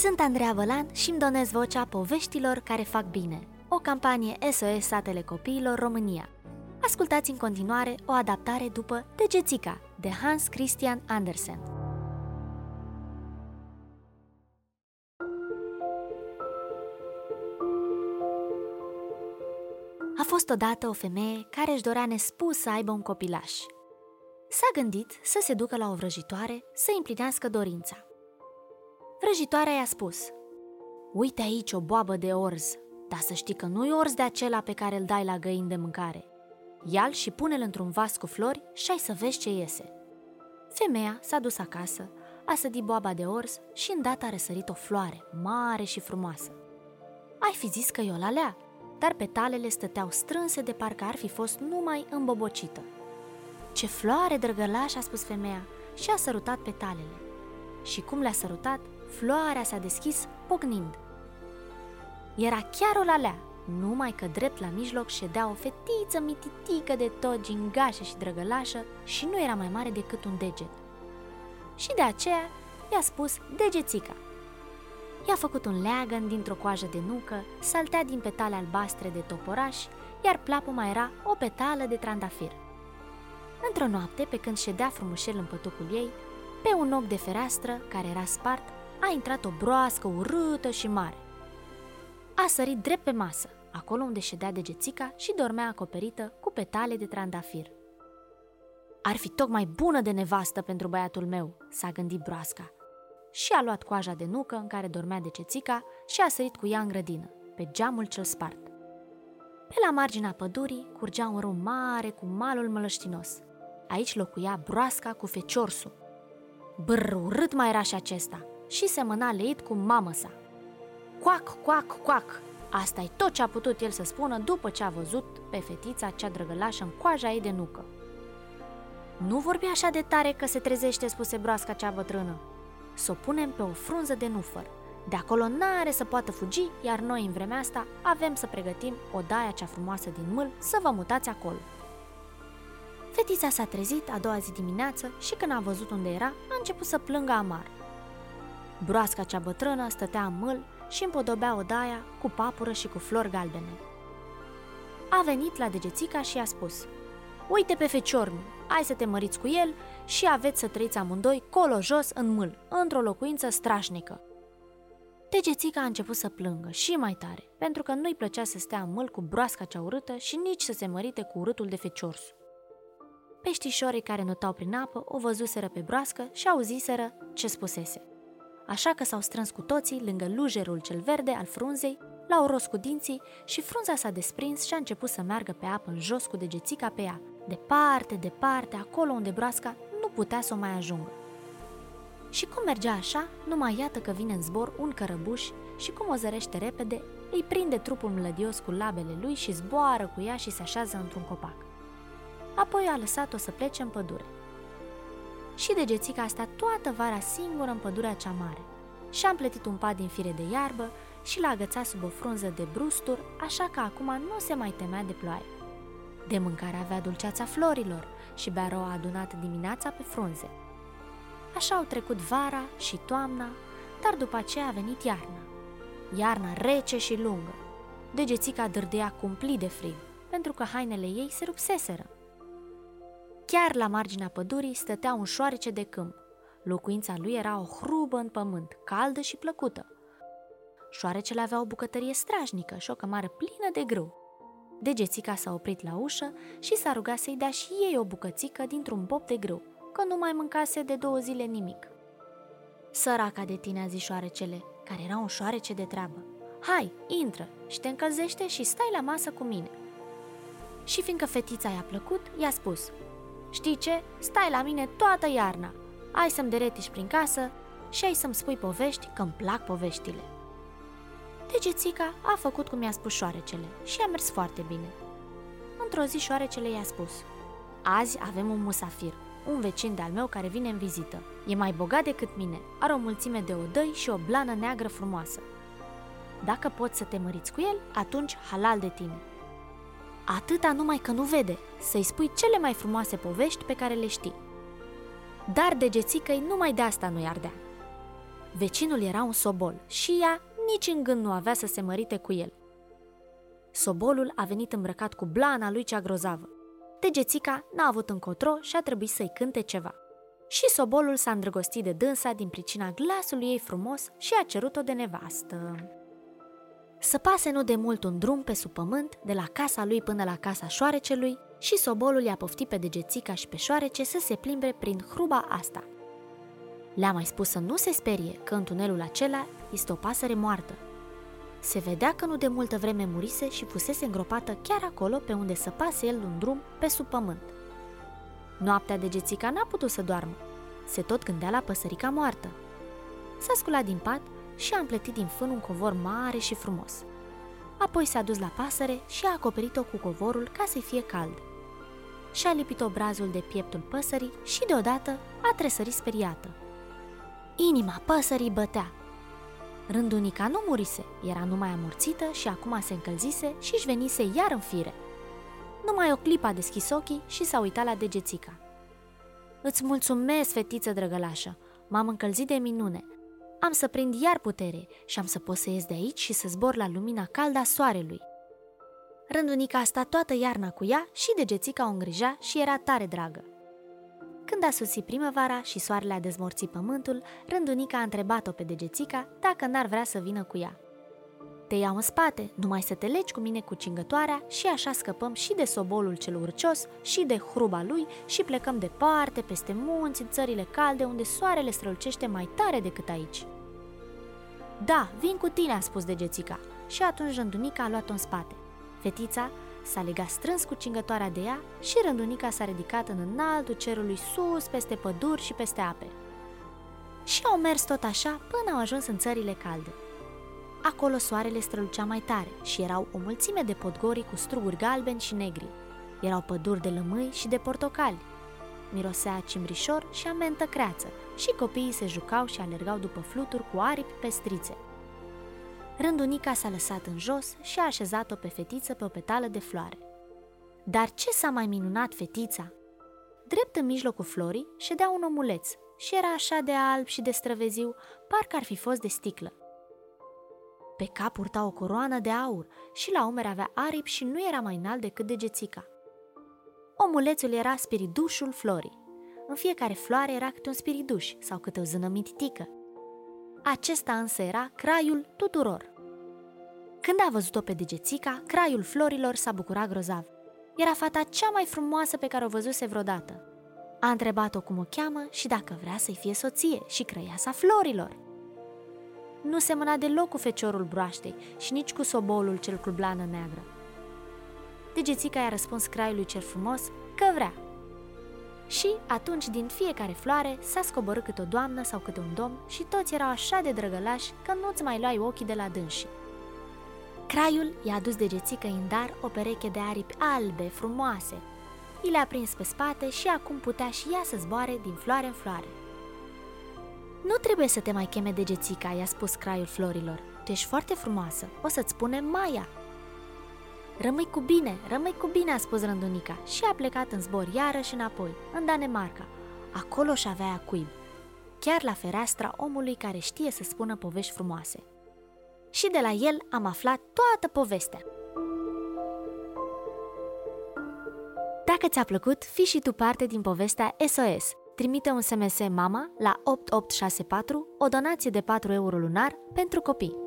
Sunt Andreea Bălan și îmi donez vocea poveștilor care fac bine, o campanie SOS Satele Copiilor România. Ascultați în continuare o adaptare după Degețica, de Hans Christian Andersen. A fost odată o femeie care își dorea nespus să aibă un copilaș. S-a gândit să se ducă la o vrăjitoare să împlinească dorința. Vrăjitoarea i-a spus Uite aici o boabă de orz, dar să știi că nu-i orz de acela pe care îl dai la găini de mâncare. Ia-l și pune-l într-un vas cu flori și ai să vezi ce iese. Femeia s-a dus acasă, a sădit boaba de orz și îndată a răsărit o floare mare și frumoasă. Ai fi zis că e o lalea, dar petalele stăteau strânse de parcă ar fi fost numai îmbobocită. Ce floare drăgălaș, a spus femeia și a sărutat petalele. Și cum le-a sărutat, floarea s-a deschis pocnind. Era chiar o lalea, numai că drept la mijloc ședea o fetiță mititică de tot gingașă și drăgălașă și nu era mai mare decât un deget. Și de aceea i-a spus degețica. I-a făcut un leagăn dintr-o coajă de nucă, saltea din petale albastre de toporaș, iar plapuma era o petală de trandafir. Într-o noapte, pe când ședea frumușel în pătucul ei, pe un ochi de fereastră care era spart, a intrat o broască urâtă și mare. A sărit drept pe masă, acolo unde ședea degețica și dormea acoperită cu petale de trandafir. Ar fi tocmai bună de nevastă pentru băiatul meu, s-a gândit broasca. Și a luat coaja de nucă în care dormea degețica și a sărit cu ea în grădină, pe geamul cel spart. Pe la marginea pădurii curgea un râu mare cu malul mălăștinos. Aici locuia broasca cu feciorsul. Brr, urât mai era și acesta și semăna leit cu mamă sa. Coac, coac, coac! Asta e tot ce a putut el să spună după ce a văzut pe fetița cea drăgălașă în coaja ei de nucă. Nu vorbi așa de tare că se trezește, spuse broasca cea bătrână. Să o punem pe o frunză de nufăr. De acolo n-are să poată fugi, iar noi în vremea asta avem să pregătim o daia cea frumoasă din mâl să vă mutați acolo. Fetița s-a trezit a doua zi dimineață și când a văzut unde era, a început să plângă amar. Broasca cea bătrână stătea în mâl și împodobea odaia cu papură și cu flori galbene. A venit la degețica și i-a spus Uite pe feciorul, hai să te măriți cu el și aveți să trăiți amândoi colo jos în mâl, într-o locuință strașnică. Degețica a început să plângă și mai tare, pentru că nu-i plăcea să stea în mâl cu broasca cea urâtă și nici să se mărite cu urâtul de feciorsu. Peștișorii care notau prin apă o văzuseră pe broască și auziseră ce spusese – așa că s-au strâns cu toții lângă lujerul cel verde al frunzei, l-au ros cu dinții și frunza s-a desprins și a început să meargă pe apă în jos cu degețica pe ea, departe, departe, acolo unde broasca nu putea să o mai ajungă. Și cum mergea așa, numai iată că vine în zbor un cărăbuș și cum o zărește repede, îi prinde trupul mlădios cu labele lui și zboară cu ea și se așează într-un copac. Apoi a lăsat-o să plece în pădure și degețica a stat toată vara singură în pădurea cea mare. Și-a împletit un pat din fire de iarbă și l-a agățat sub o frunză de brustur, așa că acum nu se mai temea de ploaie. De mâncare avea dulceața florilor și bea a adunat dimineața pe frunze. Așa au trecut vara și toamna, dar după aceea a venit iarna. Iarna rece și lungă. Degețica dârdea cumplit de frig, pentru că hainele ei se rupseseră. Chiar la marginea pădurii stătea un șoarece de câmp. Locuința lui era o hrubă în pământ, caldă și plăcută. Șoarecele avea o bucătărie strașnică și o cămară plină de grâu. Degețica s-a oprit la ușă și s-a rugat să-i dea și ei o bucățică dintr-un pop de grâu, că nu mai mâncase de două zile nimic. Săraca de tine, a zis șoarecele, care era un șoarece de treabă. Hai, intră și te încălzește și stai la masă cu mine. Și fiindcă fetița i-a plăcut, i-a spus, Știi ce? Stai la mine toată iarna. Ai să-mi deretiși prin casă și ai să-mi spui povești că îmi plac poveștile. Degețica a făcut cum i-a spus șoarecele și a mers foarte bine. Într-o zi șoarecele i-a spus Azi avem un musafir, un vecin de-al meu care vine în vizită. E mai bogat decât mine, are o mulțime de odăi și o blană neagră frumoasă. Dacă poți să te măriți cu el, atunci halal de tine. Atâta numai că nu vede, să-i spui cele mai frumoase povești pe care le știi. Dar degețicăi numai de asta nu-i ardea. Vecinul era un sobol și ea nici în gând nu avea să se mărite cu el. Sobolul a venit îmbrăcat cu blana lui cea grozavă. Degețica n-a avut încotro și a trebuit să-i cânte ceva. Și sobolul s-a îndrăgostit de dânsa din pricina glasului ei frumos și a cerut-o de nevastă. Săpase nu de mult un drum pe sub pământ, de la casa lui până la casa șoarecelui, și sobolul i-a poftit pe degețica și pe șoarece să se plimbe prin hruba asta. Le-a mai spus să nu se sperie că în tunelul acela este o pasăre moartă. Se vedea că nu de multă vreme murise și fusese îngropată chiar acolo pe unde săpase el un drum pe sub pământ. Noaptea degețica n-a putut să doarmă. Se tot gândea la păsărica moartă. S-a sculat din pat și a împletit din fân un covor mare și frumos. Apoi s-a dus la pasăre și a acoperit-o cu covorul ca să-i fie cald. Și-a lipit obrazul de pieptul păsării și deodată a tresărit speriată. Inima păsării bătea. Rândunica nu murise, era numai amorțită și acum se încălzise și își venise iar în fire. Numai o clipă a deschis ochii și s-a uitat la degețica. Îți mulțumesc, fetiță drăgălașă, m-am încălzit de minune, am să prind iar putere și am să pot să ies de aici și să zbor la lumina caldă a soarelui. Rândunica a stat toată iarna cu ea și degețica o îngrija și era tare dragă. Când a sosit primăvara și soarele a dezmorțit pământul, Rândunica a întrebat-o pe degețica dacă n-ar vrea să vină cu ea. Te iau în spate, numai să te legi cu mine cu cingătoarea și așa scăpăm și de sobolul cel urcios și de hruba lui și plecăm departe, peste munți, în țările calde, unde soarele strălucește mai tare decât aici. Da, vin cu tine, a spus degețica. Și atunci rândunica a luat-o în spate. Fetița s-a legat strâns cu cingătoarea de ea și rândunica s-a ridicat în înaltul cerului sus, peste păduri și peste ape. Și au mers tot așa până au ajuns în țările calde. Acolo soarele strălucea mai tare și erau o mulțime de podgori cu struguri galbeni și negri. Erau păduri de lămâi și de portocali. Mirosea cimrișor și a mentă creață și copiii se jucau și alergau după fluturi cu aripi pestrițe. Rândunica s-a lăsat în jos și a așezat-o pe fetiță pe o petală de floare. Dar ce s-a mai minunat fetița? Drept în mijlocul florii ședea un omuleț și era așa de alb și de străveziu, parcă ar fi fost de sticlă. Pe cap purta o coroană de aur și la umeri avea aripi și nu era mai înalt decât degețica. Omulețul era spiridușul florii. În fiecare floare era câte un spiriduș sau câte o zână mititică. Acesta însă era craiul tuturor. Când a văzut-o pe degețica, craiul florilor s-a bucurat grozav. Era fata cea mai frumoasă pe care o văzuse vreodată. A întrebat-o cum o cheamă și dacă vrea să-i fie soție și crăiasa florilor. Nu semăna deloc cu feciorul broaștei și nici cu sobolul cel cu blană neagră. Degețica i-a răspuns craiului cel frumos că vrea. Și atunci din fiecare floare s-a scoborât câte o doamnă sau câte un domn și toți erau așa de drăgălași că nu-ți mai luai ochii de la dânsi. Craiul i-a adus degețică în dar o pereche de aripi albe, frumoase. I le-a prins pe spate și acum putea și ea să zboare din floare în floare. Nu trebuie să te mai cheme degețica, i-a spus craiul florilor. Tu ești foarte frumoasă, o să-ți spune Maia. Rămâi cu bine, rămâi cu bine, a spus rândunica și a plecat în zbor iarăși înapoi, în Danemarca. Acolo și avea cuib, chiar la fereastra omului care știe să spună povești frumoase. Și de la el am aflat toată povestea. Dacă ți-a plăcut, fii și tu parte din povestea SOS. Trimite un SMS MAMA la 8864, o donație de 4 euro lunar pentru copii.